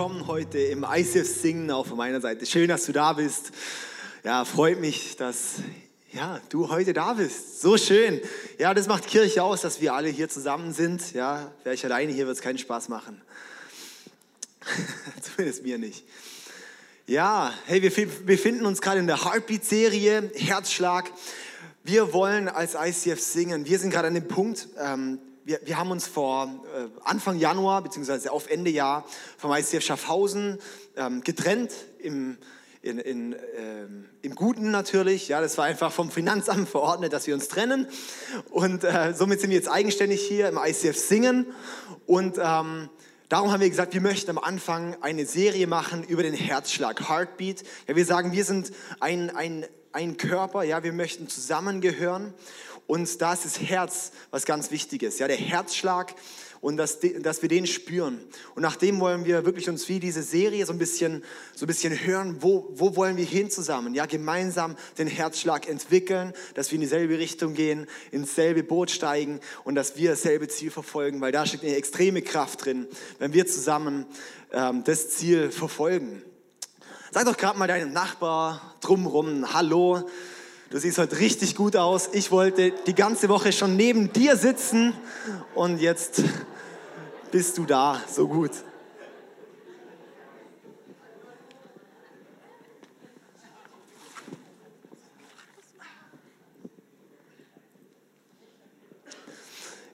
willkommen heute im ICF Singen auch von meiner Seite. Schön, dass du da bist. Ja, freut mich, dass ja, du heute da bist. So schön. Ja, das macht Kirche aus, dass wir alle hier zusammen sind. Ja, wäre ich alleine hier, wird es keinen Spaß machen. Zumindest mir nicht. Ja, hey, wir befinden uns gerade in der Heartbeat-Serie, Herzschlag. Wir wollen als ICF singen. Wir sind gerade an dem Punkt, ähm, wir, wir haben uns vor äh, Anfang Januar, beziehungsweise auf Ende Jahr vom ICF Schaffhausen ähm, getrennt, im, in, in, ähm, im Guten natürlich. Ja, das war einfach vom Finanzamt verordnet, dass wir uns trennen. Und äh, somit sind wir jetzt eigenständig hier im ICF Singen. Und ähm, darum haben wir gesagt, wir möchten am Anfang eine Serie machen über den Herzschlag, Heartbeat. Ja, wir sagen, wir sind ein, ein, ein Körper, ja, wir möchten zusammengehören. Und da ist das Herz was ganz Wichtiges, ja, der Herzschlag und dass, dass wir den spüren. Und nach dem wollen wir wirklich uns wie diese Serie so ein bisschen, so ein bisschen hören, wo, wo wollen wir hin zusammen? Ja, gemeinsam den Herzschlag entwickeln, dass wir in dieselbe Richtung gehen, ins selbe Boot steigen und dass wir dasselbe Ziel verfolgen, weil da steckt eine extreme Kraft drin, wenn wir zusammen ähm, das Ziel verfolgen. Sag doch gerade mal deinem Nachbar drumrum Hallo. Du siehst heute richtig gut aus. Ich wollte die ganze Woche schon neben dir sitzen und jetzt bist du da. So gut.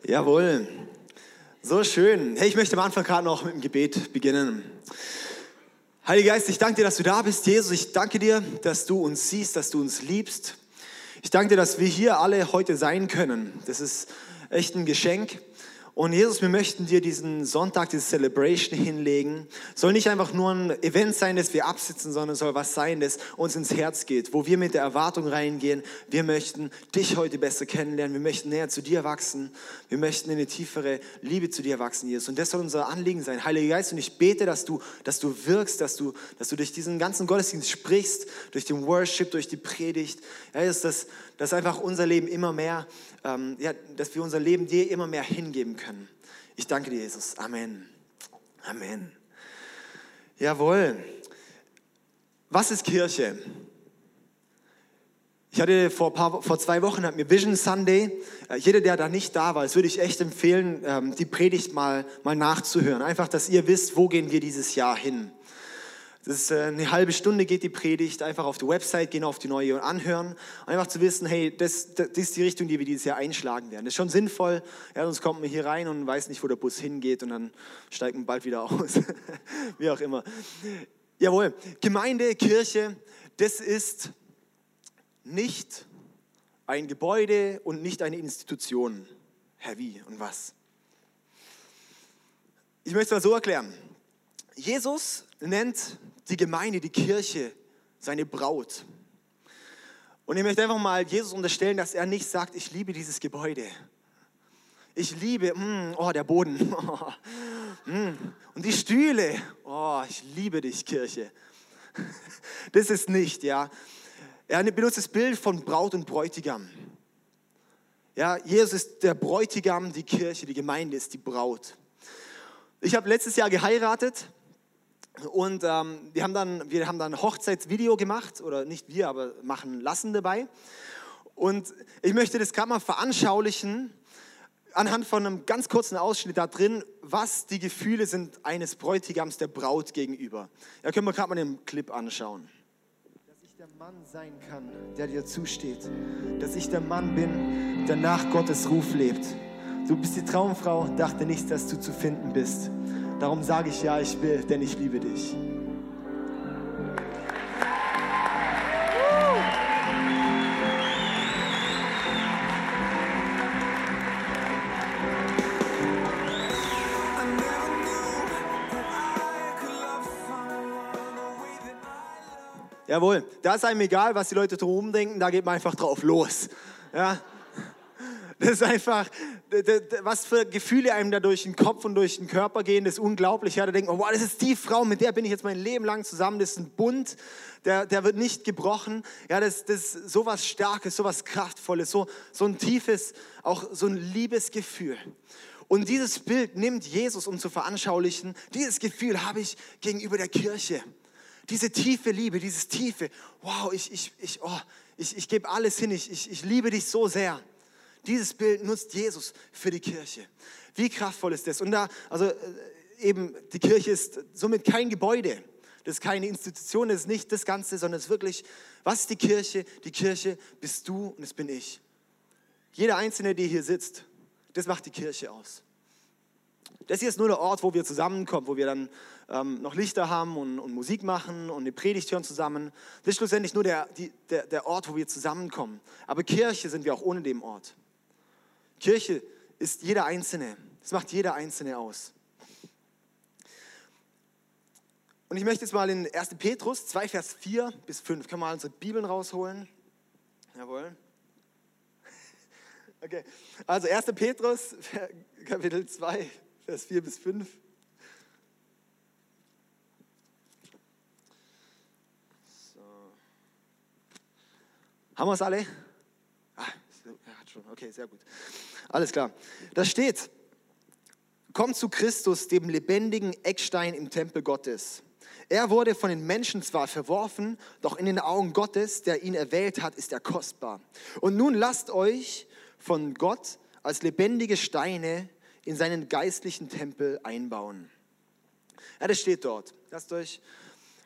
Jawohl. So schön. Hey, ich möchte am Anfang gerade noch mit dem Gebet beginnen. Heiliger Geist, ich danke dir, dass du da bist. Jesus, ich danke dir, dass du uns siehst, dass du uns liebst. Ich danke dir, dass wir hier alle heute sein können. Das ist echt ein Geschenk. Und Jesus, wir möchten dir diesen Sonntag, diese Celebration hinlegen. Soll nicht einfach nur ein Event sein, das wir absitzen, sondern soll was sein, das uns ins Herz geht, wo wir mit der Erwartung reingehen. Wir möchten dich heute besser kennenlernen. Wir möchten näher zu dir wachsen. Wir möchten in eine tiefere Liebe zu dir wachsen, Jesus. Und das soll unser Anliegen sein. Heiliger Geist, und ich bete, dass du, dass du wirkst, dass du, dass du durch diesen ganzen Gottesdienst sprichst, durch den Worship, durch die Predigt. Ja, Jesus, dass, dass einfach unser Leben immer mehr ähm, ja, dass wir unser Leben dir immer mehr hingeben können. Ich danke dir, Jesus. Amen. Amen. Jawohl. Was ist Kirche? Ich hatte vor, paar, vor zwei Wochen hat mir Vision Sunday. Äh, jeder, der da nicht da war, das würde ich echt empfehlen, ähm, die Predigt mal, mal nachzuhören. Einfach, dass ihr wisst, wo gehen wir dieses Jahr hin. Das ist äh, eine halbe Stunde geht die Predigt, einfach auf die Website gehen, auf die neue und anhören. Einfach zu wissen, hey, das, das ist die Richtung, die wir dieses Jahr einschlagen werden. Das ist schon sinnvoll, ja, sonst kommt man hier rein und weiß nicht, wo der Bus hingeht und dann steigt man bald wieder aus. Wie auch immer. Jawohl, Gemeinde, Kirche, das ist nicht ein Gebäude und nicht eine Institution. Herr, wie und was? Ich möchte es mal so erklären. Jesus nennt die Gemeinde, die Kirche, seine Braut. Und ich möchte einfach mal Jesus unterstellen, dass er nicht sagt, ich liebe dieses Gebäude. Ich liebe, mm, oh, der Boden. mm, und die Stühle. Oh, ich liebe dich, Kirche. Das ist nicht, ja. Er benutzt das Bild von Braut und Bräutigam. Ja, Jesus ist der Bräutigam, die Kirche, die Gemeinde ist die Braut. Ich habe letztes Jahr geheiratet und ähm, wir, haben dann, wir haben dann ein Hochzeitsvideo gemacht, oder nicht wir, aber machen lassen dabei. Und ich möchte das gerade mal veranschaulichen, anhand von einem ganz kurzen Ausschnitt da drin, was die Gefühle sind eines Bräutigams der Braut gegenüber. Ja, können wir gerade mal den Clip anschauen. Dass ich der Mann sein kann, der dir zusteht. Dass ich der Mann bin, der nach Gottes Ruf lebt. Du bist die Traumfrau, dachte nicht, dass du zu finden bist. Darum sage ich ja, ich will, denn ich liebe dich. Jawohl, da ist einem egal, was die Leute drum denken, da geht man einfach drauf los. Ja? Das ist einfach, was für Gefühle einem da durch den Kopf und durch den Körper gehen, das ist unglaublich. Ja, da denkt man, wow, das ist die Frau, mit der bin ich jetzt mein Leben lang zusammen. Das ist ein Bund, der, der wird nicht gebrochen. Ja, das, das ist so was Starkes, so was Kraftvolles, so, so ein tiefes, auch so ein Liebesgefühl. Und dieses Bild nimmt Jesus, um zu veranschaulichen, dieses Gefühl habe ich gegenüber der Kirche. Diese tiefe Liebe, dieses tiefe, wow, ich, ich, ich, oh, ich, ich gebe alles hin, ich, ich, ich liebe dich so sehr. Dieses Bild nutzt Jesus für die Kirche. Wie kraftvoll ist das? Und da, also äh, eben, die Kirche ist somit kein Gebäude. Das ist keine Institution, das ist nicht das Ganze, sondern es ist wirklich, was ist die Kirche? Die Kirche bist du und es bin ich. Jeder Einzelne, der hier sitzt, das macht die Kirche aus. Das hier ist nur der Ort, wo wir zusammenkommen, wo wir dann ähm, noch Lichter haben und, und, Musik machen und eine Predigt hören zusammen. Das ist schlussendlich nur der, die, der, der Ort, wo wir zusammenkommen. Aber Kirche sind wir auch ohne dem Ort. Kirche ist jeder Einzelne. Das macht jeder Einzelne aus. Und ich möchte jetzt mal in 1. Petrus 2, Vers 4 bis 5, können wir mal unsere Bibeln rausholen? Jawohl. Okay, also 1. Petrus, Kapitel 2, Vers 4 bis 5. So. Haben wir es alle? Schon. Okay, sehr gut. Alles klar. Da steht, kommt zu Christus, dem lebendigen Eckstein im Tempel Gottes. Er wurde von den Menschen zwar verworfen, doch in den Augen Gottes, der ihn erwählt hat, ist er kostbar. Und nun lasst euch von Gott als lebendige Steine in seinen geistlichen Tempel einbauen. Ja, das steht dort. Lasst euch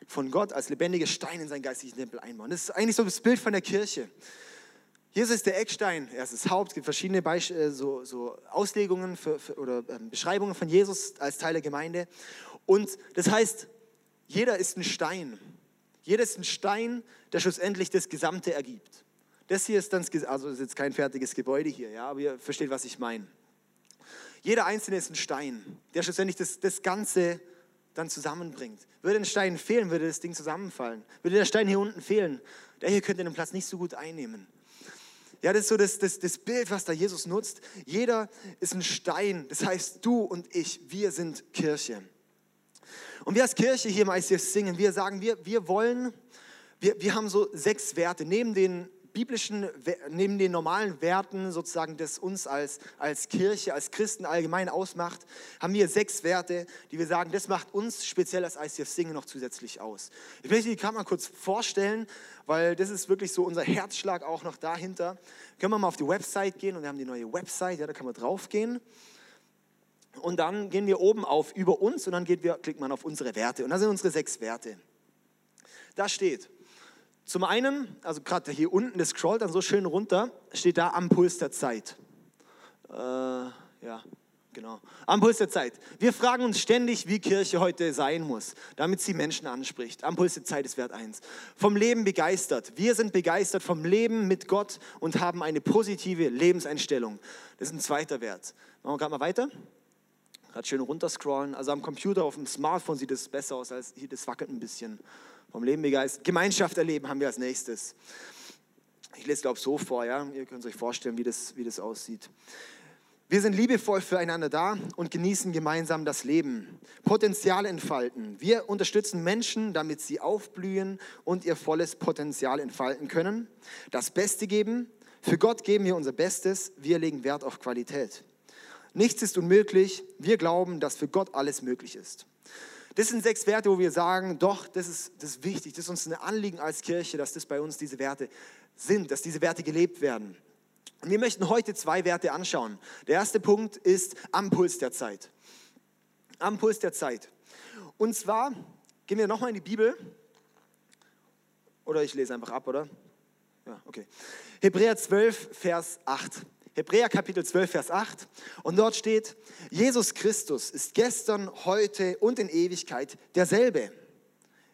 von Gott als lebendige Steine in seinen geistlichen Tempel einbauen. Das ist eigentlich so das Bild von der Kirche. Jesus ist der Eckstein, er ist das Haupt. Es gibt verschiedene Beisch äh, so, so Auslegungen für, für, oder ähm, Beschreibungen von Jesus als Teil der Gemeinde. Und das heißt, jeder ist ein Stein. Jeder ist ein Stein, der schlussendlich das Gesamte ergibt. Das hier ist dann, also ist jetzt kein fertiges Gebäude hier, ja, aber ihr versteht, was ich meine. Jeder Einzelne ist ein Stein, der schlussendlich das, das Ganze dann zusammenbringt. Würde ein Stein fehlen, würde das Ding zusammenfallen. Würde der Stein hier unten fehlen, der hier könnte den Platz nicht so gut einnehmen. Ja, das ist so das, das, das Bild, was da Jesus nutzt. Jeder ist ein Stein. Das heißt, du und ich, wir sind Kirche. Und wir als Kirche hier im ICF singen, wir sagen, wir, wir wollen, wir, wir haben so sechs Werte. Neben den biblischen, neben den normalen Werten sozusagen, das uns als, als Kirche, als Christen allgemein ausmacht, haben wir sechs Werte, die wir sagen, das macht uns speziell als ICF Singen noch zusätzlich aus. Ich möchte die Kamera kurz vorstellen, weil das ist wirklich so unser Herzschlag auch noch dahinter. Können wir mal auf die Website gehen und wir haben die neue Website, ja, da kann man drauf gehen. Und dann gehen wir oben auf über uns und dann geht wir, klickt man auf unsere Werte. Und das sind unsere sechs Werte. Da steht, zum einen, also gerade hier unten, das scrollt dann so schön runter, steht da am Puls der Zeit. Äh, ja, genau. Am Puls der Zeit. Wir fragen uns ständig, wie Kirche heute sein muss, damit sie Menschen anspricht. Am Puls der Zeit ist Wert 1. Vom Leben begeistert. Wir sind begeistert vom Leben mit Gott und haben eine positive Lebenseinstellung. Das ist ein zweiter Wert. Machen wir gerade mal weiter. Gerade schön runterscrollen. Also am Computer, auf dem Smartphone sieht es besser aus, als hier, das wackelt ein bisschen. Vom Leben begeistert. Gemeinschaft erleben haben wir als nächstes. Ich lese, glaube ich, so vor, ja. Ihr könnt euch vorstellen, wie das, wie das aussieht. Wir sind liebevoll füreinander da und genießen gemeinsam das Leben. Potenzial entfalten. Wir unterstützen Menschen, damit sie aufblühen und ihr volles Potenzial entfalten können. Das Beste geben. Für Gott geben wir unser Bestes. Wir legen Wert auf Qualität. Nichts ist unmöglich. Wir glauben, dass für Gott alles möglich ist. Das sind sechs Werte, wo wir sagen, doch, das ist, das ist wichtig, das ist uns ein Anliegen als Kirche, dass das bei uns diese Werte sind, dass diese Werte gelebt werden. Und wir möchten heute zwei Werte anschauen. Der erste Punkt ist am Puls der Zeit. Am Puls der Zeit. Und zwar gehen wir nochmal in die Bibel. Oder ich lese einfach ab, oder? Ja, okay. Hebräer 12, Vers 8. Hebräer Kapitel 12, Vers 8. Und dort steht, Jesus Christus ist gestern, heute und in Ewigkeit derselbe.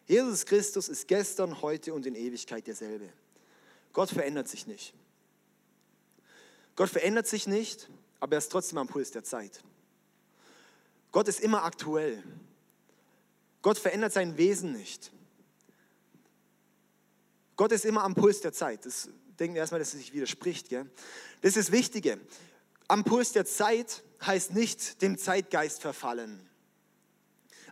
Jesus Christus ist gestern, heute und in Ewigkeit derselbe. Gott verändert sich nicht. Gott verändert sich nicht, aber er ist trotzdem am Puls der Zeit. Gott ist immer aktuell. Gott verändert sein Wesen nicht. Gott ist immer am Puls der Zeit. Das denken erstmal, dass es sich widerspricht. Gell? Das ist das Wichtige. Am Puls der Zeit heißt nicht dem Zeitgeist verfallen.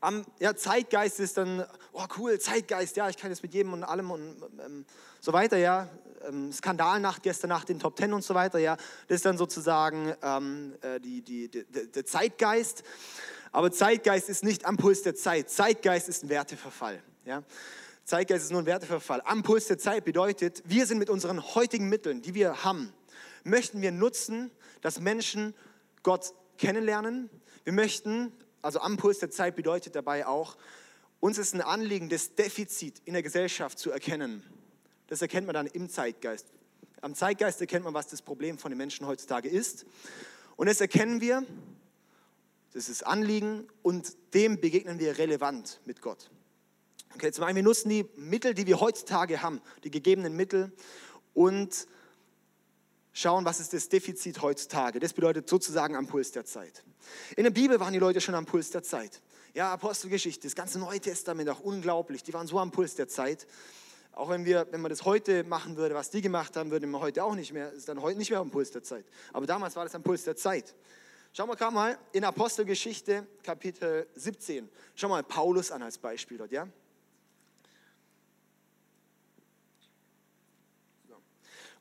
Am ja, Zeitgeist ist dann, oh cool, Zeitgeist, ja, ich kann jetzt mit jedem und allem und ähm, so weiter, ja. Ähm, Skandalnacht gestern Nacht in Top Ten und so weiter, ja. Das ist dann sozusagen ähm, äh, die, die, die, der Zeitgeist. Aber Zeitgeist ist nicht am Puls der Zeit. Zeitgeist ist ein Werteverfall, ja. Zeitgeist ist nur ein Werteverfall. Am Puls der Zeit bedeutet, wir sind mit unseren heutigen Mitteln, die wir haben, möchten wir nutzen, dass Menschen Gott kennenlernen. Wir möchten, also am Puls der Zeit bedeutet dabei auch, uns ist ein Anliegen, das Defizit in der Gesellschaft zu erkennen. Das erkennt man dann im Zeitgeist. Am Zeitgeist erkennt man, was das Problem von den Menschen heutzutage ist. Und das erkennen wir, das ist Anliegen und dem begegnen wir relevant mit Gott. Okay, zum einen, wir nutzen die Mittel, die wir heutzutage haben, die gegebenen Mittel und schauen, was ist das Defizit heutzutage. Das bedeutet sozusagen am Puls der Zeit. In der Bibel waren die Leute schon am Puls der Zeit. Ja, Apostelgeschichte, das ganze Neue Testament auch unglaublich. Die waren so am Puls der Zeit. Auch wenn wir, wenn man das heute machen würde, was die gemacht haben, würde man heute auch nicht mehr, ist dann heute nicht mehr am Puls der Zeit. Aber damals war das am Puls der Zeit. Schauen wir gerade mal in Apostelgeschichte Kapitel 17. Schau mal Paulus an als Beispiel dort, ja?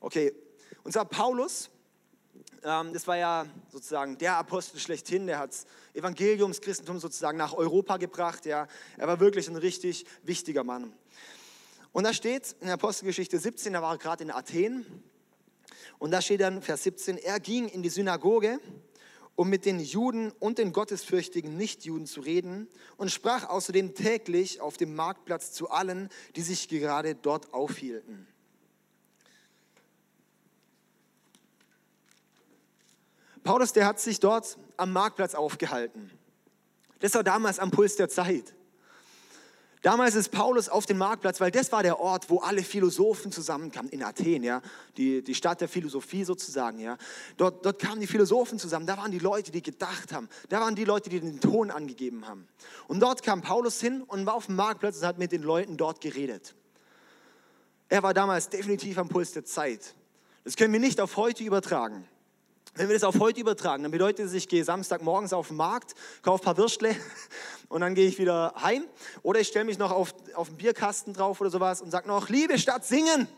Okay, unser Paulus, ähm, das war ja sozusagen der Apostel schlechthin, der hat das Evangelium, das Christentum sozusagen nach Europa gebracht. Ja. Er war wirklich ein richtig wichtiger Mann. Und da steht in der Apostelgeschichte 17, da war er gerade in Athen. Und da steht dann Vers 17, er ging in die Synagoge, um mit den Juden und den gottesfürchtigen Nichtjuden zu reden und sprach außerdem täglich auf dem Marktplatz zu allen, die sich gerade dort aufhielten. Paulus, der hat sich dort am Marktplatz aufgehalten. Das war damals am Puls der Zeit. Damals ist Paulus auf dem Marktplatz, weil das war der Ort, wo alle Philosophen zusammenkamen, in Athen, ja, die, die Stadt der Philosophie sozusagen. Ja. Dort, dort kamen die Philosophen zusammen, da waren die Leute, die gedacht haben, da waren die Leute, die den Ton angegeben haben. Und dort kam Paulus hin und war auf dem Marktplatz und hat mit den Leuten dort geredet. Er war damals definitiv am Puls der Zeit. Das können wir nicht auf heute übertragen. Wenn wir das auf heute übertragen, dann bedeutet es, ich gehe Samstagmorgens auf den Markt, kaufe ein paar Würstle und dann gehe ich wieder heim. Oder ich stelle mich noch auf, auf den Bierkasten drauf oder sowas und sage noch, liebe Stadt, singen.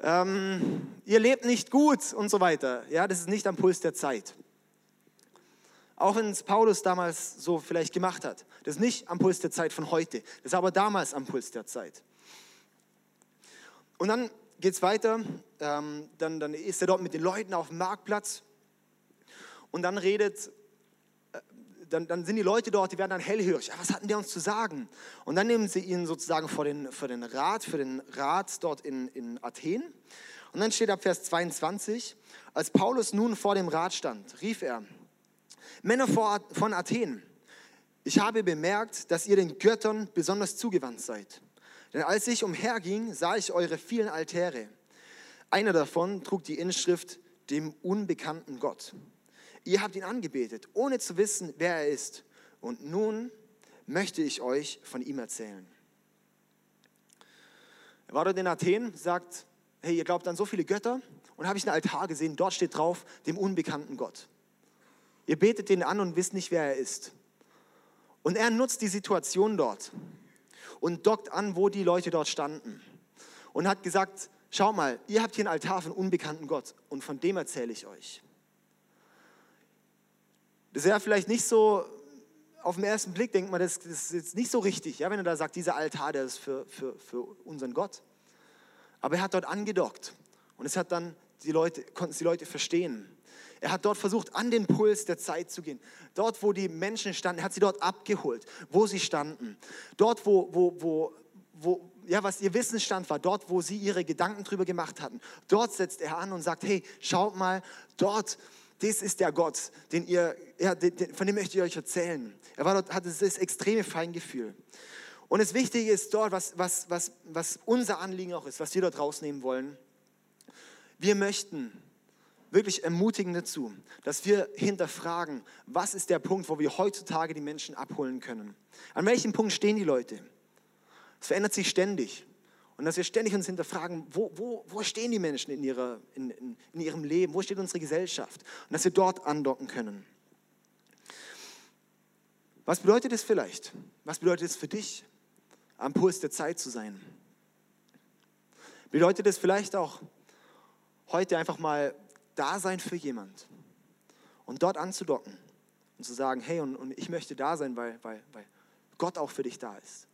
Ähm, ihr lebt nicht gut und so weiter. Ja, das ist nicht am Puls der Zeit. Auch wenn es Paulus damals so vielleicht gemacht hat. Das ist nicht am Puls der Zeit von heute. Das ist aber damals am Puls der Zeit. Und dann geht es weiter. Ähm, dann, dann ist er dort mit den Leuten auf dem Marktplatz und dann redet, äh, dann, dann sind die Leute dort, die werden dann hellhörig. Ja, was hatten die uns zu sagen? Und dann nehmen sie ihn sozusagen vor den, vor den Rat, für den Rat dort in, in Athen. Und dann steht ab Vers 22, als Paulus nun vor dem Rat stand, rief er, Männer von Athen, ich habe bemerkt, dass ihr den Göttern besonders zugewandt seid. Denn als ich umherging, sah ich eure vielen Altäre. Einer davon trug die Inschrift dem unbekannten Gott. Ihr habt ihn angebetet, ohne zu wissen, wer er ist. Und nun möchte ich euch von ihm erzählen. Er war dort in Athen, sagt, hey, ihr glaubt an so viele Götter. Und habe ich einen Altar gesehen, dort steht drauf, dem unbekannten Gott. Ihr betet den an und wisst nicht, wer er ist. Und er nutzt die Situation dort und dockt an, wo die Leute dort standen. Und hat gesagt, schau mal, ihr habt hier einen Altar von unbekannten Gott und von dem erzähle ich euch. Das wäre vielleicht nicht so, auf den ersten Blick denkt man, das, das ist jetzt nicht so richtig, ja, wenn er da sagt, dieser Altar, der ist für, für, für unseren Gott. Aber er hat dort angedockt und es hat dann die Leute, konnten es die Leute verstehen. Er hat dort versucht, an den Puls der Zeit zu gehen. Dort, wo die Menschen standen, er hat sie dort abgeholt, wo sie standen. Dort, wo, wo, wo, wo ja, was ihr Wissensstand war, dort, wo sie ihre Gedanken drüber gemacht hatten. Dort setzt er an und sagt, hey, schaut mal, dort, das ist der Gott, den ihr, ja, von dem möchte ich euch erzählen. Er war dort, hatte das extreme Feingefühl. Und das Wichtige ist dort, was, was, was, was unser Anliegen auch ist, was wir dort rausnehmen wollen. Wir möchten wirklich ermutigen dazu, dass wir hinterfragen, was ist der Punkt, wo wir heutzutage die Menschen abholen können. An welchem Punkt stehen die Leute? Es verändert sich ständig. Und dass wir ständig uns hinterfragen, wo, wo, wo stehen die Menschen in, ihrer, in, in, in ihrem Leben, wo steht unsere Gesellschaft? Und dass wir dort andocken können. Was bedeutet es vielleicht? Was bedeutet es für dich, am Puls der Zeit zu sein? Bedeutet es vielleicht auch, heute einfach mal da sein für jemand und dort anzudocken und zu sagen, hey, und, und ich möchte da sein, weil, weil, weil Gott auch für dich da ist.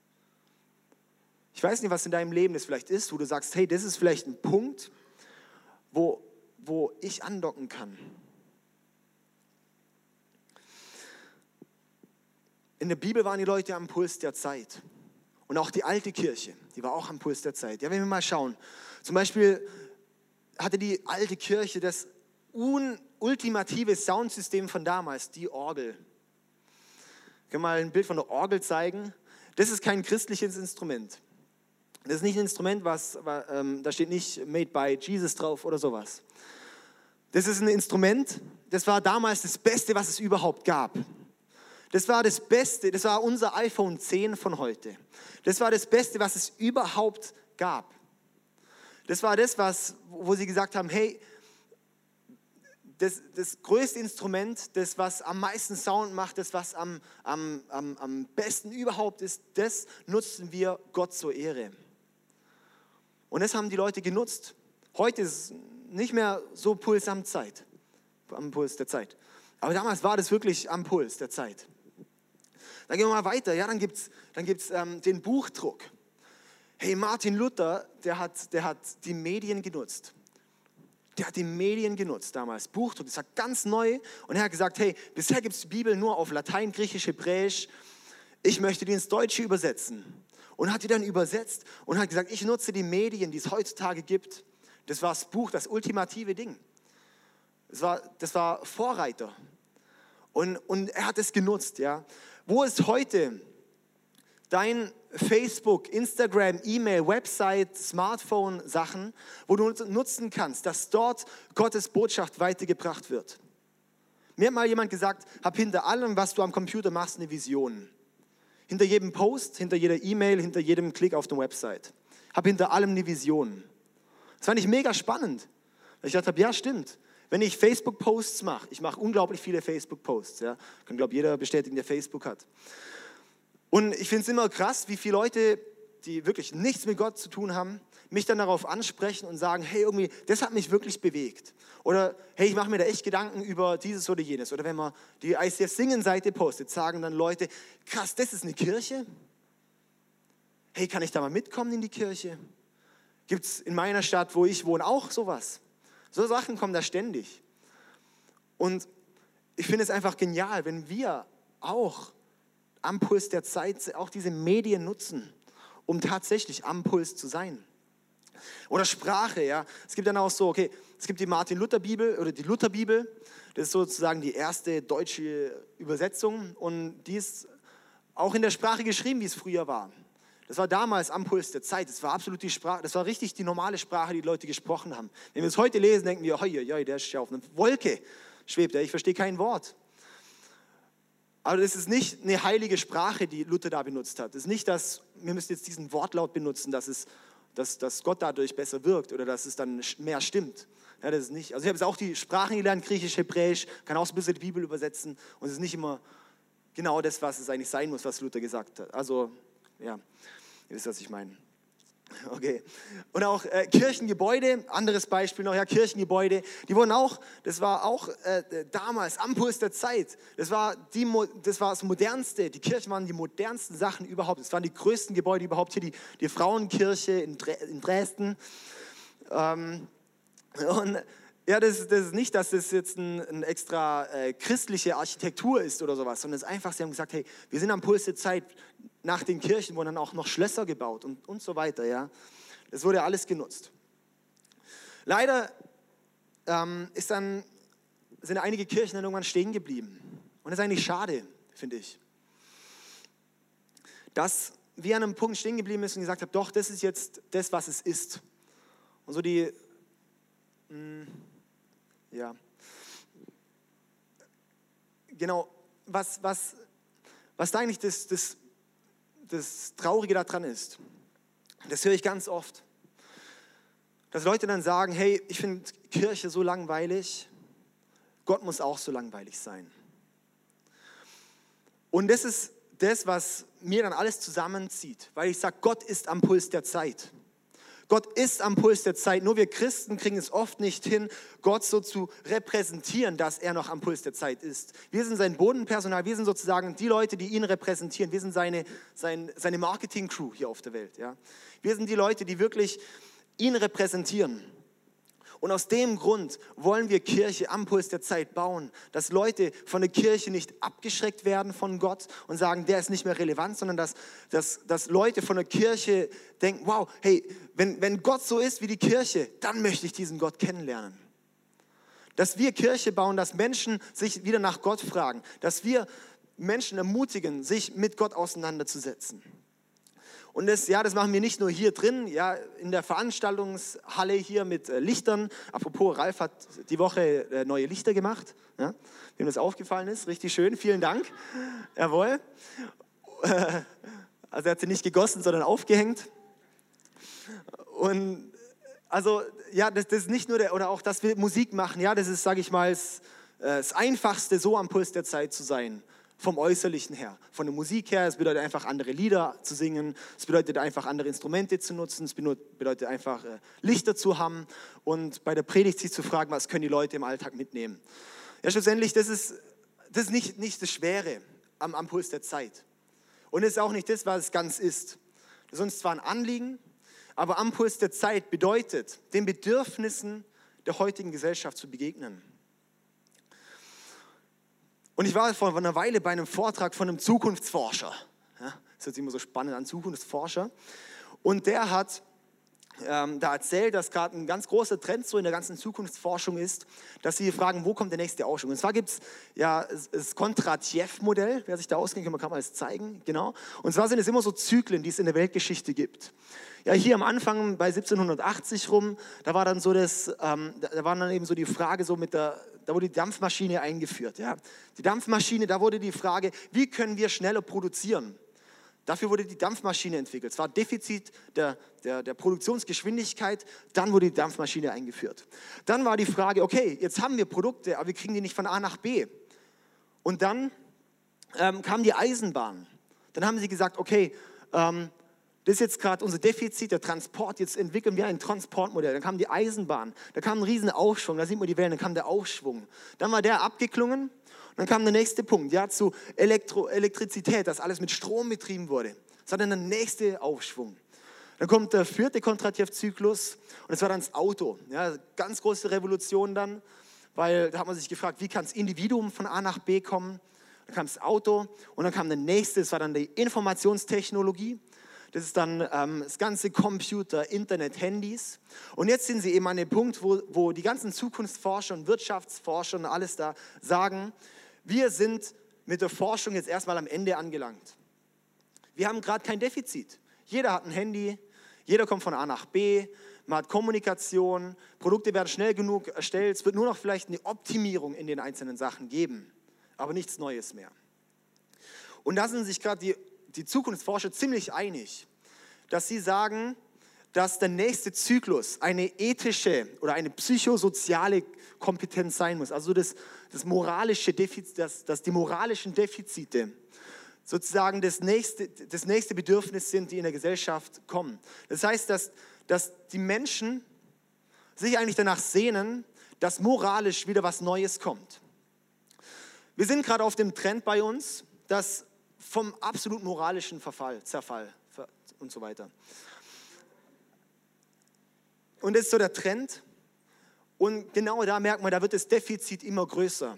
Ich weiß nicht, was in deinem Leben das vielleicht ist, wo du sagst, hey, das ist vielleicht ein Punkt, wo, wo ich andocken kann, In der Bibel waren die Leute am Puls der Zeit. Und auch die alte Kirche, die war auch am Puls der Zeit. Ja, wenn wir mal schauen. Zum Beispiel hatte die alte Kirche das ultimative Soundsystem von damals, die Orgel. Ich kann mal ein Bild von der Orgel zeigen. Das ist kein christliches Instrument. Das ist nicht ein Instrument, was, ähm, da steht nicht Made by Jesus drauf oder sowas. Das ist ein Instrument, das war damals das Beste, was es überhaupt gab. Das war das Beste, das war unser iPhone 10 von heute. Das war das Beste, was es überhaupt gab. Das war das, was, wo sie gesagt haben, hey, das, das größte Instrument, das was am meisten Sound macht, das was am, am, am, am besten überhaupt ist, das nutzen wir Gott zur Ehre. Und das haben die Leute genutzt. Heute ist es nicht mehr so Puls am Zeit, am Puls der Zeit. Aber damals war das wirklich am Puls der Zeit. Dann gehen wir mal weiter. Ja, dann gibt es dann gibt's, ähm, den Buchdruck. Hey, Martin Luther, der hat, der hat die Medien genutzt. Der hat die Medien genutzt damals. Buchdruck, das war ganz neu. Und er hat gesagt, hey, bisher gibt es die Bibel nur auf Latein, Griechisch, Hebräisch. Ich möchte die ins Deutsche übersetzen. Und hat die dann übersetzt und hat gesagt, ich nutze die Medien, die es heutzutage gibt. Das war das Buch, das ultimative Ding. Das war, das war Vorreiter. Und, und er hat es genutzt, ja. Wo ist heute dein Facebook, Instagram, E-Mail, Website, Smartphone Sachen, wo du nutzen kannst, dass dort Gottes Botschaft weitergebracht wird? Mir hat mal jemand gesagt, hab hinter allem, was du am Computer machst, eine Vision. Hinter jedem Post, hinter jeder E-Mail, hinter jedem Klick auf der Website. Hab hinter allem eine Vision. Das fand ich mega spannend. Ich dachte, ja, stimmt. Wenn ich Facebook-Posts mache, ich mache unglaublich viele Facebook-Posts, ja, kann glaube jeder bestätigen, der Facebook hat. Und ich finde es immer krass, wie viele Leute, die wirklich nichts mit Gott zu tun haben, mich dann darauf ansprechen und sagen, hey, irgendwie, das hat mich wirklich bewegt. Oder, hey, ich mache mir da echt Gedanken über dieses oder jenes. Oder wenn man die ICF Singen-Seite postet, sagen dann Leute, krass, das ist eine Kirche? Hey, kann ich da mal mitkommen in die Kirche? Gibt es in meiner Stadt, wo ich wohne, auch sowas? So Sachen kommen da ständig. Und ich finde es einfach genial, wenn wir auch am Puls der Zeit auch diese Medien nutzen, um tatsächlich am Puls zu sein. Oder Sprache, ja. Es gibt dann auch so, okay, es gibt die Martin Luther Bibel oder die Luther Bibel. Das ist sozusagen die erste deutsche Übersetzung und die ist auch in der Sprache geschrieben, wie es früher war. Das war damals am Puls der Zeit. Das war absolut die Sprache, das war richtig die normale Sprache, die, die Leute gesprochen haben. Wenn wir es heute lesen, denken wir, hoi, hoi, der ist ja auf einer Wolke, schwebt er, ich verstehe kein Wort. Aber das ist nicht eine heilige Sprache, die Luther da benutzt hat. Das ist nicht, dass wir müssen jetzt diesen Wortlaut benutzen, dass, es, dass, dass Gott dadurch besser wirkt oder dass es dann mehr stimmt. Ja, das ist nicht. Also ich habe jetzt auch die Sprachen gelernt, Griechisch, Hebräisch, kann auch ein bisschen die Bibel übersetzen und es ist nicht immer genau das, was es eigentlich sein muss, was Luther gesagt hat. Also ja, ihr wisst, was ich meine. Okay. Und auch äh, Kirchengebäude, anderes Beispiel noch, ja, Kirchengebäude, die wurden auch, das war auch äh, damals am Puls der Zeit, das war, die, das war das Modernste, die Kirchen waren die modernsten Sachen überhaupt, das waren die größten Gebäude überhaupt, hier die, die Frauenkirche in, Dre in Dresden. Ähm, und ja, das, das, ist nicht, dass das jetzt ein, ein extra äh, christliche Architektur ist oder sowas, sondern es ist einfach, sie haben gesagt, hey, wir sind am Puls der Zeit, nach den Kirchen wurden dann auch noch Schlösser gebaut und, und so weiter. Ja. Das wurde alles genutzt. Leider ähm, ist dann, sind einige Kirchen dann irgendwann stehen geblieben. Und das ist eigentlich schade, finde ich. Dass wir an einem Punkt stehen geblieben sind und gesagt haben, doch, das ist jetzt das, was es ist. Und so die, mh, hm, ja, genau, was, was, was da eigentlich das, das das Traurige daran ist, das höre ich ganz oft, dass Leute dann sagen, hey, ich finde Kirche so langweilig, Gott muss auch so langweilig sein. Und das ist das, was mir dann alles zusammenzieht, weil ich sage, Gott ist am Puls der Zeit. Gott ist am Puls der Zeit. Nur wir Christen kriegen es oft nicht hin, Gott so zu repräsentieren, dass er noch am Puls der Zeit ist. Wir sind sein Bodenpersonal, wir sind sozusagen die Leute, die ihn repräsentieren. Wir sind seine, sein, seine Marketing-Crew hier auf der Welt. Ja. Wir sind die Leute, die wirklich ihn repräsentieren. Und aus dem Grund wollen wir Kirche am Puls der Zeit bauen, dass Leute von der Kirche nicht abgeschreckt werden von Gott und sagen, der ist nicht mehr relevant, sondern dass, dass, dass Leute von der Kirche denken, wow, hey, wenn, wenn Gott so ist wie die Kirche, dann möchte ich diesen Gott kennenlernen. Dass wir Kirche bauen, dass Menschen sich wieder nach Gott fragen, dass wir Menschen ermutigen, sich mit Gott auseinanderzusetzen. Und das, ja, das machen wir nicht nur hier drin, ja, in der Veranstaltungshalle hier mit äh, Lichtern. Apropos, Ralf hat die Woche äh, neue Lichter gemacht, ja, wem das aufgefallen ist. Richtig schön, vielen Dank. Jawohl. Also er hat sie nicht gegossen, sondern aufgehängt. Und also, ja, das, das ist nicht nur der, oder auch, dass wir Musik machen, ja, das ist, sage ich mal, äh, das Einfachste, so am Puls der Zeit zu sein vom Äußerlichen her. Von der Musik her, es bedeutet einfach andere Lieder zu singen, es bedeutet einfach andere Instrumente zu nutzen, es bedeutet einfach äh, Lichter zu haben und bei der Predigt sich zu fragen, was können die Leute im Alltag mitnehmen. Ja, schlussendlich, das ist, das ist nicht, nicht das Schwere am, am Puls der Zeit. Und es ist auch nicht das, was es ganz ist. Das ist uns zwar ein Anliegen, aber am Puls der Zeit bedeutet, den Bedürfnissen der heutigen Gesellschaft zu begegnen. Und ich war vor einer Weile bei einem Vortrag von einem Zukunftsforscher. Das hört sich immer so spannend an, Zukunftsforscher. Und der hat ähm, da erzählt, dass gerade ein ganz großer Trend so in der ganzen Zukunftsforschung ist, dass sie fragen, wo kommt der nächste Aufschwung? Und zwar gibt es ja das Kontratjev-Modell, wer sich da auskennt, kann man es zeigen, genau. Und zwar sind es immer so Zyklen, die es in der Weltgeschichte gibt. Ja, hier am Anfang bei 1780 rum, da war dann so das, ähm, da war dann eben so die Frage so mit der, da wurde die Dampfmaschine eingeführt. Ja. Die Dampfmaschine, da wurde die Frage, wie können wir schneller produzieren? Dafür wurde die Dampfmaschine entwickelt. Es war Defizit der, der, der, Produktionsgeschwindigkeit, dann wurde die Dampfmaschine eingeführt. Dann war die Frage, okay, jetzt haben wir Produkte, aber wir kriegen die nicht von A nach B. Und dann ähm, kam die Eisenbahn. Dann haben sie gesagt, okay, ähm, das ist jetzt gerade unser Defizit, der Transport, jetzt entwickeln wir ein Transportmodell. Dann kam die Eisenbahn, da kam ein riesen Aufschwung, da sieht man die Wellen, dann kam der Aufschwung. Dann war der abgeklungen dann kam der nächste Punkt, ja, zu Elektro Elektrizität, dass alles mit Strom betrieben wurde. Das war dann der nächste Aufschwung. Dann kommt der vierte Kontratjev-Zyklus und das war dann das Auto. Ja, ganz große Revolution dann, weil da hat man sich gefragt, wie kann das Individuum von A nach B kommen? Dann kam das Auto und dann kam der nächste, das war dann die Informationstechnologie. Das ist dann ähm, das ganze Computer, Internet, Handys. Und jetzt sind sie eben an dem Punkt, wo, wo die ganzen Zukunftsforscher und Wirtschaftsforscher und alles da sagen, wir sind mit der Forschung jetzt erstmal am Ende angelangt. Wir haben gerade kein Defizit. Jeder hat ein Handy, jeder kommt von A nach B, man hat Kommunikation, Produkte werden schnell genug erstellt, es wird nur noch vielleicht eine Optimierung in den einzelnen Sachen geben, aber nichts Neues mehr. Und da sind sich gerade die, die Zukunftsforscher ziemlich einig, dass sie sagen, dass der nächste Zyklus eine ethische oder eine psychosoziale Kompetenz sein muss. Also das, das moralische Defizit, das, das die moralischen Defizite sozusagen das nächste, das nächste Bedürfnis sind, die in der Gesellschaft kommen. Das heißt, dass, dass die Menschen sich eigentlich danach sehnen, dass moralisch wieder was Neues kommt. Wir sind gerade auf dem Trend bei uns, dass vom absolut moralischen Verfall, Zerfall und so weiter. Und das ist so der Trend. Und genau da merkt man, da wird das Defizit immer größer.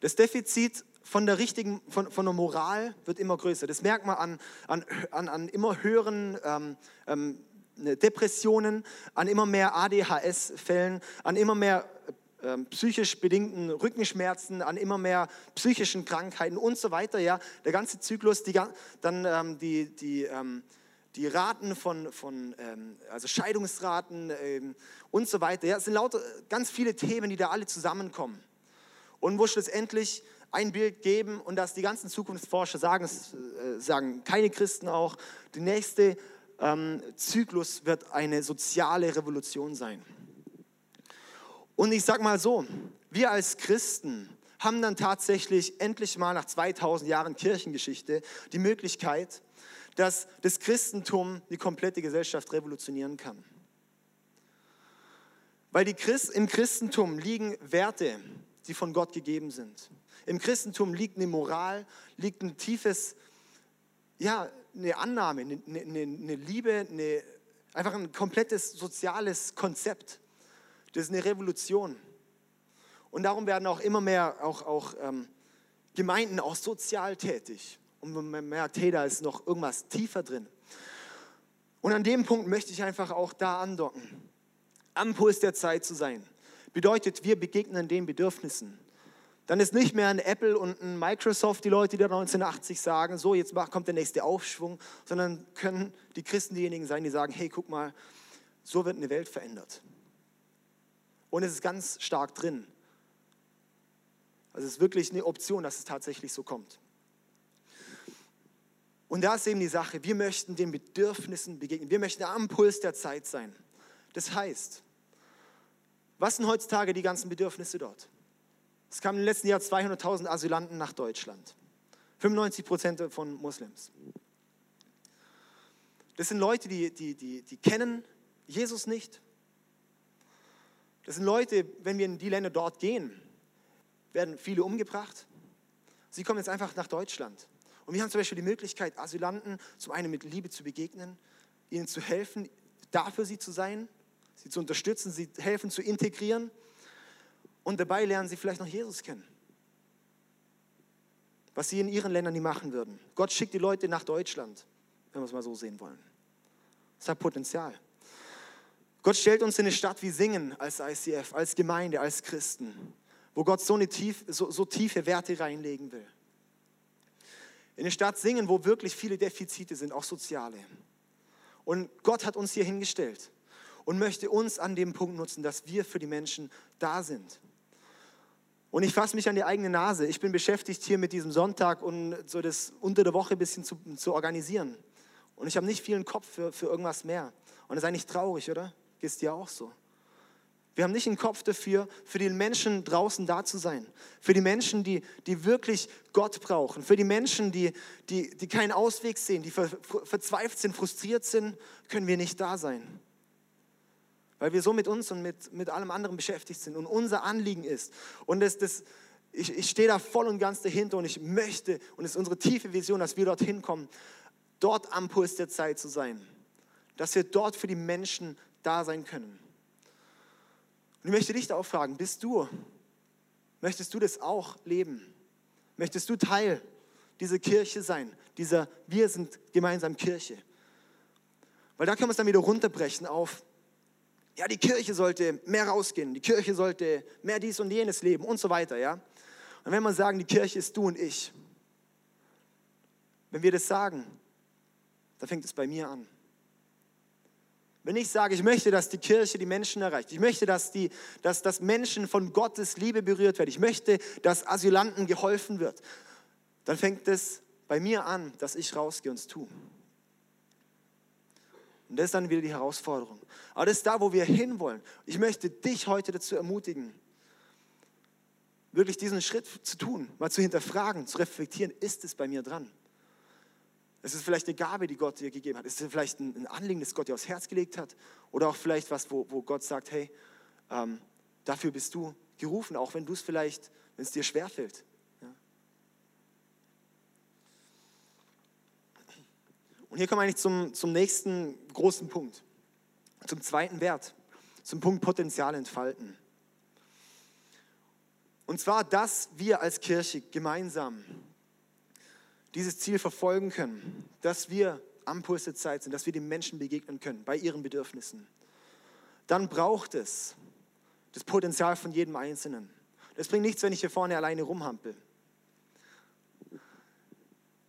Das Defizit von der richtigen, von, von der Moral wird immer größer. Das merkt man an, an, an, an immer höheren ähm, ähm, Depressionen, an immer mehr ADHS-Fällen, an immer mehr psychisch bedingten Rückenschmerzen, an immer mehr psychischen Krankheiten und so weiter. Ja, der ganze Zyklus, die, dann ähm, die, die ähm, die Raten von, von ähm, also Scheidungsraten ähm, und so weiter. Ja, es sind lauter ganz viele Themen, die da alle zusammenkommen. Und wo schlussendlich ein Bild geben und dass die ganzen Zukunftsforscher sagen, äh, sagen keine Christen auch, der nächste ähm, Zyklus wird eine soziale Revolution sein. Und ich sage mal so, wir als Christen haben dann tatsächlich endlich mal nach 2000 Jahren Kirchengeschichte die Möglichkeit, dass das Christentum die komplette Gesellschaft revolutionieren kann. Weil Christ, im Christentum liegen Werte, die von Gott gegeben sind. Im Christentum liegt eine Moral, liegt ein tiefes, ja, eine Annahme, eine, eine, eine Liebe, eine, einfach ein komplettes soziales Konzept. Das ist eine Revolution. Und darum werden auch immer mehr auch, auch ähm, Gemeinden auch sozial tätig. Und man merkt, hey, da ist noch irgendwas tiefer drin. Und an dem Punkt möchte ich einfach auch da andocken. Am Puls der Zeit zu sein. Bedeutet, wir begegnen den Bedürfnissen. Dann ist nicht mehr ein Apple und ein Microsoft die Leute, die 1980 sagen, so jetzt kommt der nächste Aufschwung, sondern können die Christen diejenigen sein, die sagen, hey, guck mal, so wird eine Welt verändert. Und es ist ganz stark drin. Also es ist wirklich eine Option, dass es tatsächlich so kommt. Und da ist eben die Sache, wir möchten den Bedürfnissen begegnen. Wir möchten am Puls der Zeit sein. Das heißt, was sind heutzutage die ganzen Bedürfnisse dort? Es kamen im letzten Jahr 200.000 Asylanten nach Deutschland. 95 Prozent von Muslims. Das sind Leute, die, die, die, die kennen Jesus nicht. Das sind Leute, wenn wir in die Länder dort gehen, werden viele umgebracht. Sie kommen jetzt einfach nach Deutschland. Und wir haben zum Beispiel die Möglichkeit, Asylanten zum einen mit Liebe zu begegnen, ihnen zu helfen, da für sie zu sein, sie zu unterstützen, sie helfen zu integrieren und dabei lernen sie vielleicht noch Jesus kennen. Was sie in ihren Ländern nie machen würden. Gott schickt die Leute nach Deutschland, wenn wir es mal so sehen wollen. Das hat Potenzial. Gott stellt uns in eine Stadt wie Singen als ICF, als Gemeinde, als Christen, wo Gott so, eine tief, so, so tiefe Werte reinlegen will. In eine Stadt Singen, wo wirklich viele Defizite sind, auch soziale. Und Gott hat uns hier hingestellt und möchte uns an dem Punkt nutzen, dass wir für die Menschen da sind. Und ich fasse mich an die eigene Nase. Ich bin beschäftigt hier mit diesem Sonntag und so das unter der Woche ein bisschen zu, zu organisieren. Und ich habe nicht viel Kopf für, für irgendwas mehr. Und das ist eigentlich traurig, oder? Geht dir auch so? Wir haben nicht einen Kopf dafür, für die Menschen draußen da zu sein. Für die Menschen, die, die wirklich Gott brauchen. Für die Menschen, die, die, die keinen Ausweg sehen, die ver, verzweifelt sind, frustriert sind, können wir nicht da sein weil wir so mit uns und mit, mit allem anderen beschäftigt sind und unser Anliegen ist. Und das, das, ich, ich stehe da voll und ganz dahinter und ich möchte, und es ist unsere tiefe Vision, dass wir dorthin kommen, dort am Puls der Zeit zu sein. Dass wir dort für die Menschen da sein können. Und ich möchte dich auch fragen, bist du, möchtest du das auch leben? Möchtest du Teil dieser Kirche sein? Dieser, wir sind gemeinsam Kirche. Weil da können wir es dann wieder runterbrechen auf, ja, die Kirche sollte mehr rausgehen, die Kirche sollte mehr dies und jenes leben und so weiter, ja. Und wenn wir sagen, die Kirche ist du und ich, wenn wir das sagen, dann fängt es bei mir an. Wenn ich sage, ich möchte, dass die Kirche die Menschen erreicht, ich möchte, dass, die, dass, dass Menschen von Gottes Liebe berührt werden, ich möchte, dass Asylanten geholfen wird, dann fängt es bei mir an, dass ich rausgehe und es tue. Und das ist dann wieder die Herausforderung. Aber das ist da, wo wir hinwollen. Ich möchte dich heute dazu ermutigen, wirklich diesen Schritt zu tun, mal zu hinterfragen, zu reflektieren, ist es bei mir dran? Es ist vielleicht eine Gabe, die Gott dir gegeben hat. Es ist vielleicht ein Anliegen, das Gott dir aufs Herz gelegt hat. Oder auch vielleicht was, wo, wo Gott sagt, hey, ähm, dafür bist du gerufen, auch wenn du es vielleicht, wenn es dir schwerfällt. Und hier kommen wir eigentlich zum, zum nächsten großen Punkt, zum zweiten Wert, zum Punkt Potenzial entfalten. Und zwar, dass wir als Kirche gemeinsam dieses Ziel verfolgen können, dass wir am Puls der Zeit sind, dass wir den Menschen begegnen können bei ihren Bedürfnissen. Dann braucht es das Potenzial von jedem Einzelnen. Das bringt nichts, wenn ich hier vorne alleine rumhampel.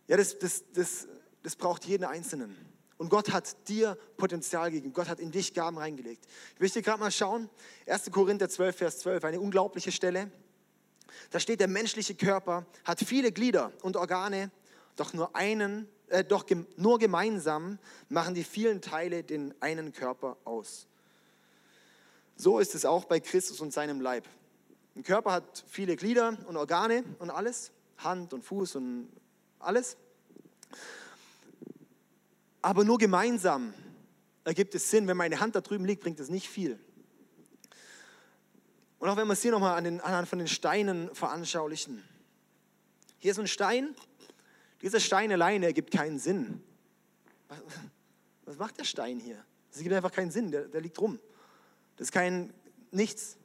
Ja, das, das, das das braucht jeden Einzelnen. Und Gott hat dir Potenzial gegeben. Gott hat in dich Gaben reingelegt. Ich möchte gerade mal schauen. 1. Korinther 12, Vers 12, eine unglaubliche Stelle. Da steht, der menschliche Körper hat viele Glieder und Organe, doch nur einen, äh, doch gem nur gemeinsam machen die vielen Teile den einen Körper aus. So ist es auch bei Christus und seinem Leib. Ein Körper hat viele Glieder und Organe und alles, Hand und Fuß und alles. Aber nur gemeinsam ergibt es Sinn. Wenn meine Hand da drüben liegt, bringt es nicht viel. Und auch wenn wir es hier nochmal an den, anhand von den Steinen veranschaulichen. Hier ist ein Stein. Dieser Stein alleine ergibt keinen Sinn. Was, was macht der Stein hier? Es gibt einfach keinen Sinn, der, der liegt rum. Das ist kein nichts.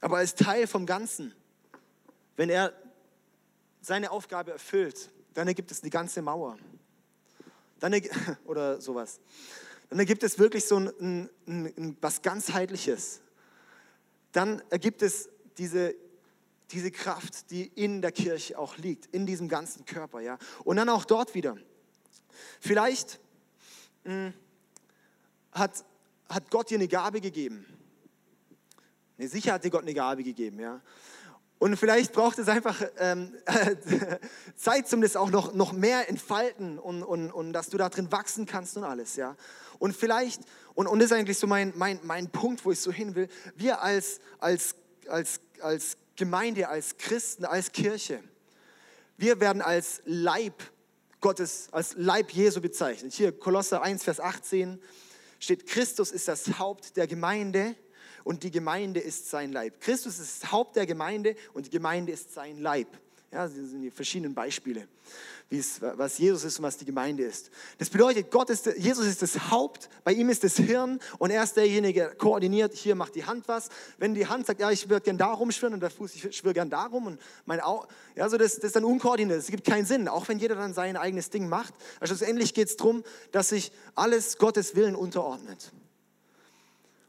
Aber als Teil vom Ganzen, wenn er seine Aufgabe erfüllt, dann ergibt es die ganze Mauer. Dann, oder sowas. Dann ergibt es wirklich so ein, ein, ein, was ganzheitliches. Dann ergibt es diese, diese Kraft, die in der Kirche auch liegt, in diesem ganzen Körper. Ja? Und dann auch dort wieder. Vielleicht mh, hm, hat, hat Gott dir eine Gabe gegeben. Nee, sicher hat dir Gott eine Gabe gegeben, ja. Und vielleicht braucht es einfach ähm, Zeit, um das auch noch, noch mehr entfalten und, und, und dass du da drin wachsen kannst und alles, ja. Und vielleicht, und, und das ist eigentlich so mein, mein, mein Punkt, wo ich so hin will, wir als, als, als, als Gemeinde, als Christen, als Kirche, wir werden als Leib Gottes, als Leib Jesu bezeichnet. Hier Kolosser 1, Vers 18 steht, Christus ist das Haupt der Gemeinde und die Gemeinde ist sein Leib. Christus ist das Haupt der Gemeinde und die Gemeinde ist sein Leib. Ja, das sind die verschiedenen Beispiele, wie es, was Jesus ist und was die Gemeinde ist. Das bedeutet, Gott ist, Jesus ist das Haupt, bei ihm ist das Hirn und er ist derjenige, der koordiniert, hier macht die Hand was. Wenn die Hand sagt, ja, ich würde gern da rumschwirren und der Fuß, ich schwirre gern da rum und mein Auge, ja, so das, das ist dann unkoordiniert, es gibt keinen Sinn, auch wenn jeder dann sein eigenes Ding macht. Also schlussendlich geht es darum, dass sich alles Gottes Willen unterordnet.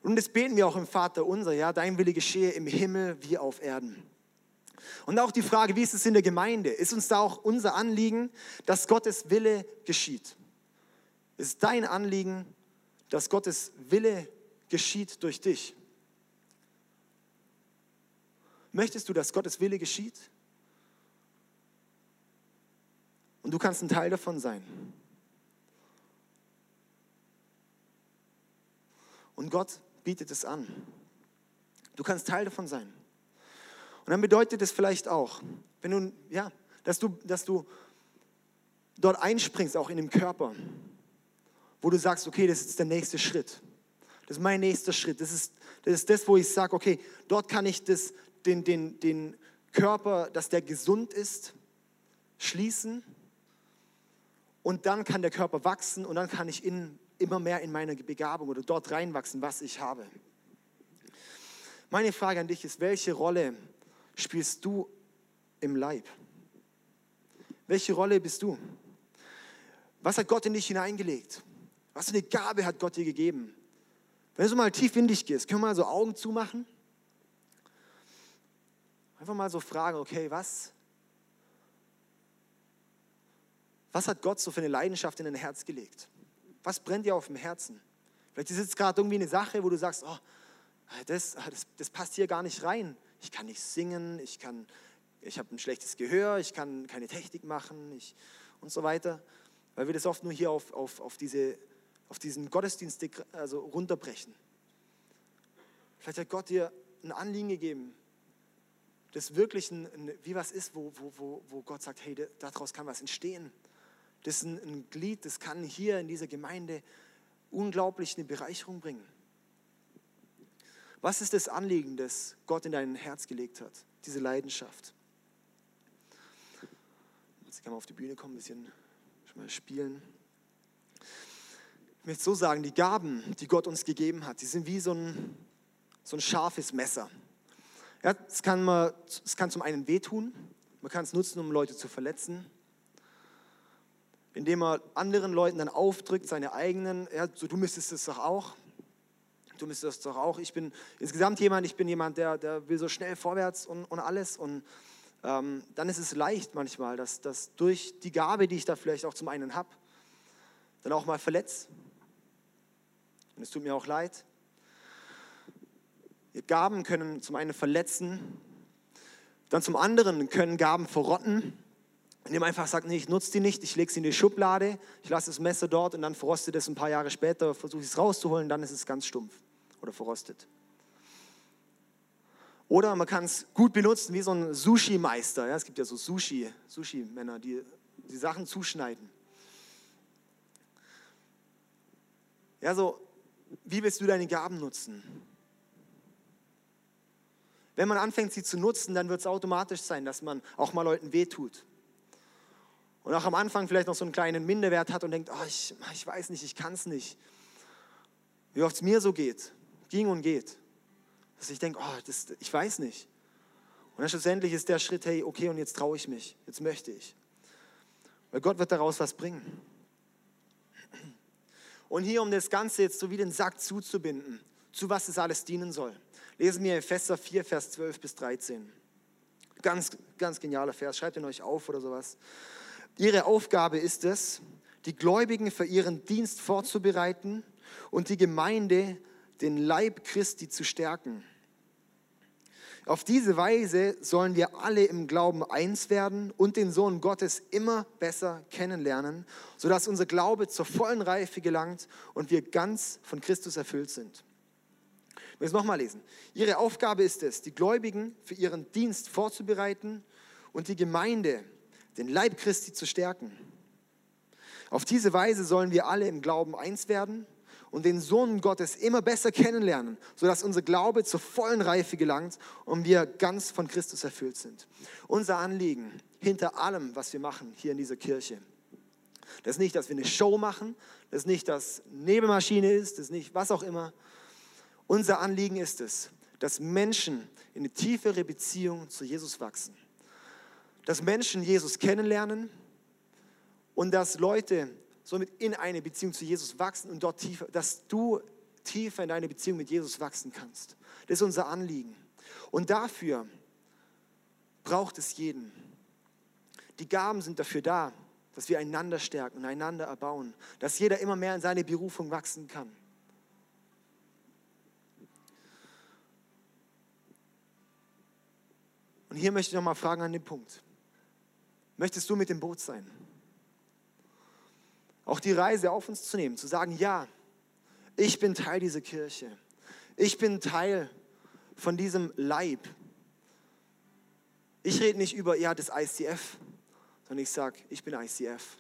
Und das beten wir auch im Vater unser, ja, dein Wille geschehe im Himmel wie auf Erden. Und auch die Frage, wie ist es in der Gemeinde? Ist uns da auch unser Anliegen, dass Gottes Wille geschieht? Ist dein Anliegen, dass Gottes Wille geschieht durch dich? Möchtest du, dass Gottes Wille geschieht? Und du kannst ein Teil davon sein. Und Gott bietet es an. Du kannst Teil davon sein. Und dann bedeutet es vielleicht auch, wenn du, ja, dass du, dass du dort einspringst, auch in dem Körper, wo du sagst, okay, das ist der nächste Schritt. Das ist mein nächster Schritt. Das ist das, ist das wo ich sage, okay, dort kann ich das, den, den, den Körper, dass der gesund ist, schließen. Und dann kann der Körper wachsen und dann kann ich in, immer mehr in meine Begabung oder dort reinwachsen, was ich habe. Meine Frage an dich ist, welche Rolle spielst du im Leib? Welche Rolle bist du? Was hat Gott in dich hineingelegt? Was für eine Gabe hat Gott dir gegeben? Wenn du mal tief in dich gehst, können wir mal so Augen zumachen? Einfach mal so fragen, okay, was, was hat Gott so für eine Leidenschaft in dein Herz gelegt? Was brennt dir auf dem Herzen? Vielleicht ist es gerade irgendwie eine Sache, wo du sagst, oh, das, das, das passt hier gar nicht rein ich kann nicht singen, ich, ich habe ein schlechtes Gehör, ich kann keine Technik machen ich, und so weiter. Weil wir das oft nur hier auf, auf, auf, diese, auf diesen Gottesdienst also runterbrechen. Vielleicht hat Gott dir ein Anliegen gegeben, das wirklich ein, ein, wie was ist, wo, wo, wo, wo Gott sagt, hey, daraus kann was entstehen. Das ist ein, ein Glied, das kann hier in dieser Gemeinde unglaublich eine Bereicherung bringen. Was ist das Anliegen, das Gott in dein Herz gelegt hat? Diese Leidenschaft. Jetzt kann man auf die Bühne kommen, ein bisschen schon mal spielen. Ich möchte so sagen, die Gaben, die Gott uns gegeben hat, die sind wie so ein, so ein scharfes Messer. Ja, es, kann man, es kann zum einen wehtun, man kann es nutzen, um Leute zu verletzen, indem man anderen Leuten dann aufdrückt, seine eigenen, ja, so du müsstest es doch auch. Du müsstest das doch auch. Ich bin insgesamt jemand, ich bin jemand, der, der will so schnell vorwärts und, und alles. Und ähm, dann ist es leicht manchmal, dass, dass durch die Gabe, die ich da vielleicht auch zum einen habe, dann auch mal verletzt. Und es tut mir auch leid. Gaben können zum einen verletzen, dann zum anderen können Gaben verrotten, indem man einfach sagt, nee, ich nutze die nicht, ich lege sie in die Schublade, ich lasse das Messer dort und dann verrostet es ein paar Jahre später, versuche ich es rauszuholen, dann ist es ganz stumpf oder verrostet. Oder man kann es gut benutzen wie so ein Sushi-Meister. Ja, es gibt ja so Sushi, Sushi-Männer, die die Sachen zuschneiden. Ja, so, wie willst du deine Gaben nutzen? Wenn man anfängt, sie zu nutzen, dann wird es automatisch sein, dass man auch mal Leuten wehtut. Und auch am Anfang vielleicht noch so einen kleinen Minderwert hat und denkt, oh, ich, ich weiß nicht, ich kann es nicht. Wie oft es mir so geht, ging und geht. Dass ich denke, oh, das, ich weiß nicht. Und dann schlussendlich ist der Schritt, hey, okay, und jetzt traue ich mich, jetzt möchte ich. Weil Gott wird daraus was bringen. Und hier, um das Ganze jetzt so wie den Sack zuzubinden, zu was es alles dienen soll, lesen wir Epheser 4, Vers 12 bis 13. Ganz, ganz genialer Vers, schreibt ihn euch auf oder sowas. Ihre Aufgabe ist es, die Gläubigen für ihren Dienst vorzubereiten und die Gemeinde, den Leib Christi zu stärken. Auf diese Weise sollen wir alle im Glauben eins werden und den Sohn Gottes immer besser kennenlernen, sodass unser Glaube zur vollen Reife gelangt und wir ganz von Christus erfüllt sind. Ich will es nochmal lesen. Ihre Aufgabe ist es, die Gläubigen für ihren Dienst vorzubereiten und die Gemeinde, den Leib Christi zu stärken. Auf diese Weise sollen wir alle im Glauben eins werden und den Sohn Gottes immer besser kennenlernen, sodass unser Glaube zur vollen Reife gelangt und wir ganz von Christus erfüllt sind. Unser Anliegen hinter allem, was wir machen hier in dieser Kirche, das ist nicht, dass wir eine Show machen, das ist nicht, dass Nebelmaschine ist, das ist nicht was auch immer. Unser Anliegen ist es, dass Menschen in eine tiefere Beziehung zu Jesus wachsen. Dass Menschen Jesus kennenlernen und dass Leute somit in eine Beziehung zu Jesus wachsen und dort tiefer, dass du tiefer in deine Beziehung mit Jesus wachsen kannst. Das ist unser Anliegen. Und dafür braucht es jeden. Die Gaben sind dafür da, dass wir einander stärken und einander erbauen, dass jeder immer mehr in seine Berufung wachsen kann. Und hier möchte ich nochmal fragen an den Punkt. Möchtest du mit dem Boot sein? Auch die Reise auf uns zu nehmen, zu sagen, ja, ich bin Teil dieser Kirche. Ich bin Teil von diesem Leib. Ich rede nicht über, ja, das ICF, sondern ich sage, ich bin ICF.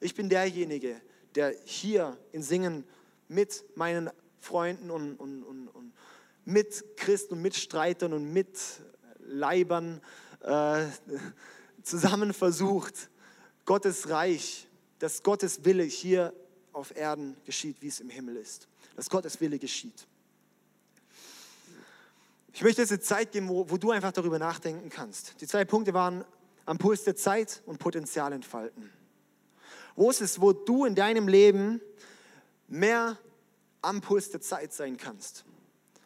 Ich bin derjenige, der hier in Singen mit meinen Freunden und, und, und, und mit Christen und Mitstreitern und Mitleibern äh, zusammen versucht, Gottes Reich dass Gottes Wille hier auf Erden geschieht, wie es im Himmel ist. Dass Gottes Wille geschieht. Ich möchte jetzt eine Zeit geben, wo, wo du einfach darüber nachdenken kannst. Die zwei Punkte waren am Puls der Zeit und Potenzial entfalten. Wo ist es, wo du in deinem Leben mehr am Puls der Zeit sein kannst?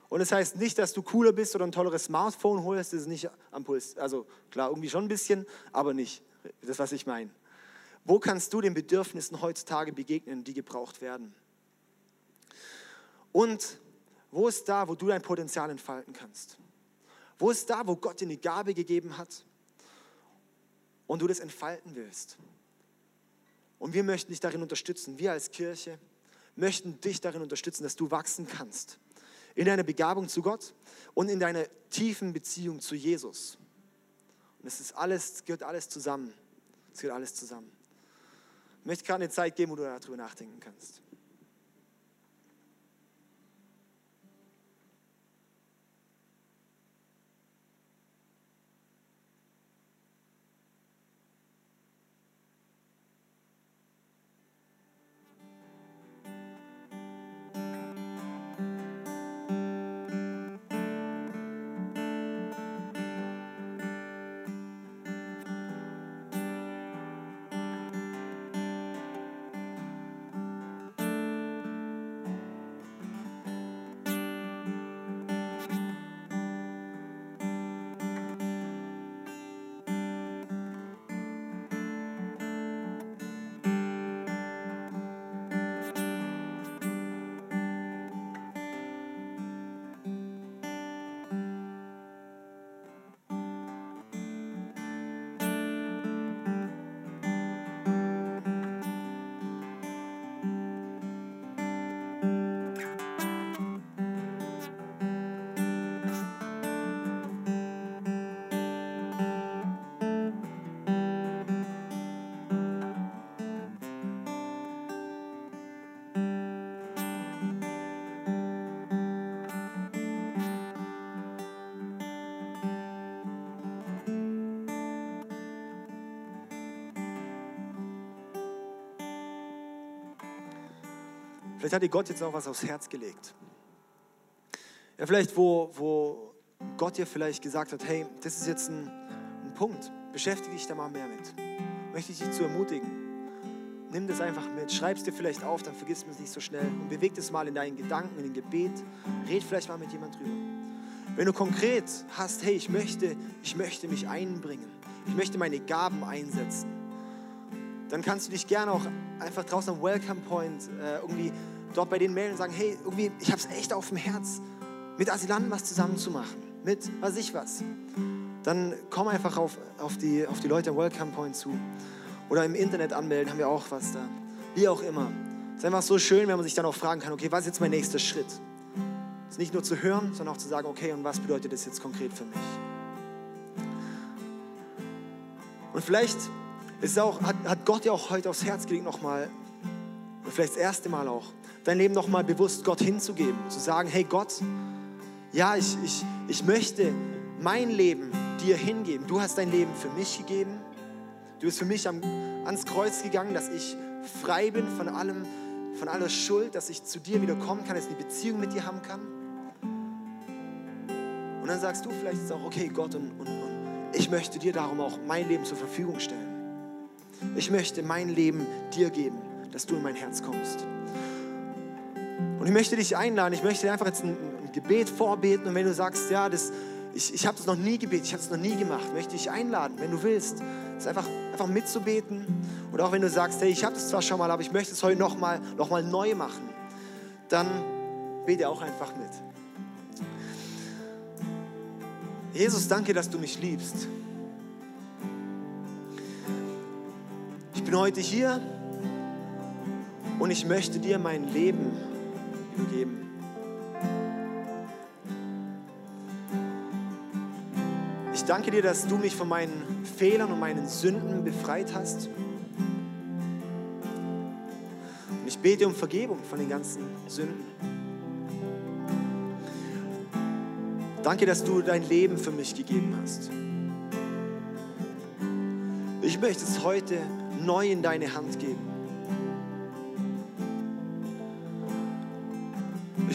Und das heißt nicht, dass du cooler bist oder ein tolleres Smartphone holst, das ist nicht am Puls. Also klar, irgendwie schon ein bisschen, aber nicht das, was ich meine. Wo kannst du den Bedürfnissen heutzutage begegnen, die gebraucht werden? Und wo ist da, wo du dein Potenzial entfalten kannst? Wo ist da, wo Gott dir eine Gabe gegeben hat und du das entfalten willst? Und wir möchten dich darin unterstützen. Wir als Kirche möchten dich darin unterstützen, dass du wachsen kannst. In deiner Begabung zu Gott und in deiner tiefen Beziehung zu Jesus. Und es ist alles, gehört alles zusammen. Es gehört alles zusammen. Ich möchte gerade eine Zeit geben, wo du darüber nachdenken kannst. Vielleicht hat dir Gott jetzt auch was aufs Herz gelegt. Ja, vielleicht, wo, wo Gott dir vielleicht gesagt hat, hey, das ist jetzt ein, ein Punkt, beschäftige dich da mal mehr mit. Möchte ich dich zu ermutigen. Nimm das einfach mit, schreib es dir vielleicht auf, dann vergisst man es nicht so schnell und beweg es mal in deinen Gedanken, in den Gebet. Red vielleicht mal mit jemand drüber. Wenn du konkret hast, hey, ich möchte, ich möchte mich einbringen, ich möchte meine Gaben einsetzen, dann kannst du dich gerne auch einfach draußen am Welcome Point äh, irgendwie dort bei denen melden und sagen, hey, irgendwie, ich habe es echt auf dem Herz, mit Asylanten was zusammen zu machen, mit was ich was. Dann komm einfach auf, auf, die, auf die Leute am Welcome Point zu. Oder im Internet anmelden, haben wir auch was da. Wie auch immer. Es ist einfach so schön, wenn man sich dann auch fragen kann, okay, was ist jetzt mein nächster Schritt? Es ist nicht nur zu hören, sondern auch zu sagen, okay, und was bedeutet das jetzt konkret für mich? Und vielleicht ist auch, hat, hat Gott ja auch heute aufs Herz gelegt, nochmal, oder vielleicht das erste Mal auch, dein Leben nochmal bewusst Gott hinzugeben. Zu sagen, hey Gott, ja, ich, ich, ich möchte mein Leben dir hingeben. Du hast dein Leben für mich gegeben. Du bist für mich am, ans Kreuz gegangen, dass ich frei bin von allem, von aller Schuld, dass ich zu dir wieder kommen kann, dass ich eine Beziehung mit dir haben kann. Und dann sagst du vielleicht auch, okay, Gott, und, und, und ich möchte dir darum auch mein Leben zur Verfügung stellen. Ich möchte mein Leben dir geben, dass du in mein Herz kommst. Und ich möchte dich einladen, ich möchte dir einfach jetzt ein, ein Gebet vorbeten und wenn du sagst, ja, das, ich, ich habe das noch nie gebetet, ich habe es noch nie gemacht, möchte ich einladen, wenn du willst, es einfach, einfach mitzubeten. Oder auch wenn du sagst, hey, ich habe das zwar schon mal, aber ich möchte es heute nochmal noch mal neu machen, dann bete auch einfach mit. Jesus, danke, dass du mich liebst. Ich bin heute hier und ich möchte dir mein Leben übergeben. Ich danke dir, dass du mich von meinen Fehlern und meinen Sünden befreit hast. Und ich bete um Vergebung von den ganzen Sünden. Danke, dass du dein Leben für mich gegeben hast. Ich möchte es heute neu in deine Hand geben.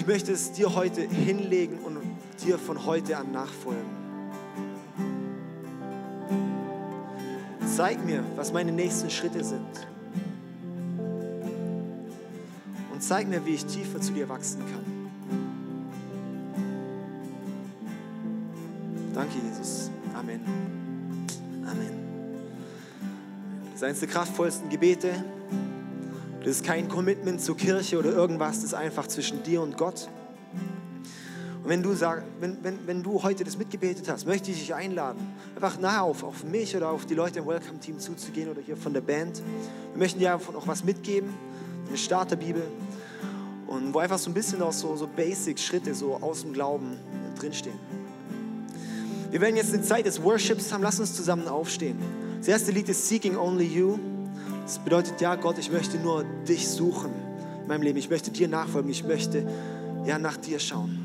Ich möchte es dir heute hinlegen und dir von heute an nachfolgen. Zeig mir, was meine nächsten Schritte sind. Und zeig mir, wie ich tiefer zu dir wachsen kann. Danke, Jesus. Amen. Amen. Das eines der kraftvollsten Gebete. Das ist kein Commitment zur Kirche oder irgendwas, das ist einfach zwischen dir und Gott. Und wenn du, sag, wenn, wenn, wenn du heute das mitgebetet hast, möchte ich dich einladen, einfach nah auf, auf mich oder auf die Leute im Welcome-Team zuzugehen oder hier von der Band. Wir möchten dir einfach noch was mitgeben, eine Starterbibel, und wo einfach so ein bisschen auch so, so Basic-Schritte so aus dem Glauben drinstehen. Wir werden jetzt eine Zeit des Worships haben. Lass uns zusammen aufstehen. Das erste Lied ist Seeking Only You. Das bedeutet, ja Gott, ich möchte nur dich suchen in meinem Leben. Ich möchte dir nachfolgen. Ich möchte ja nach dir schauen.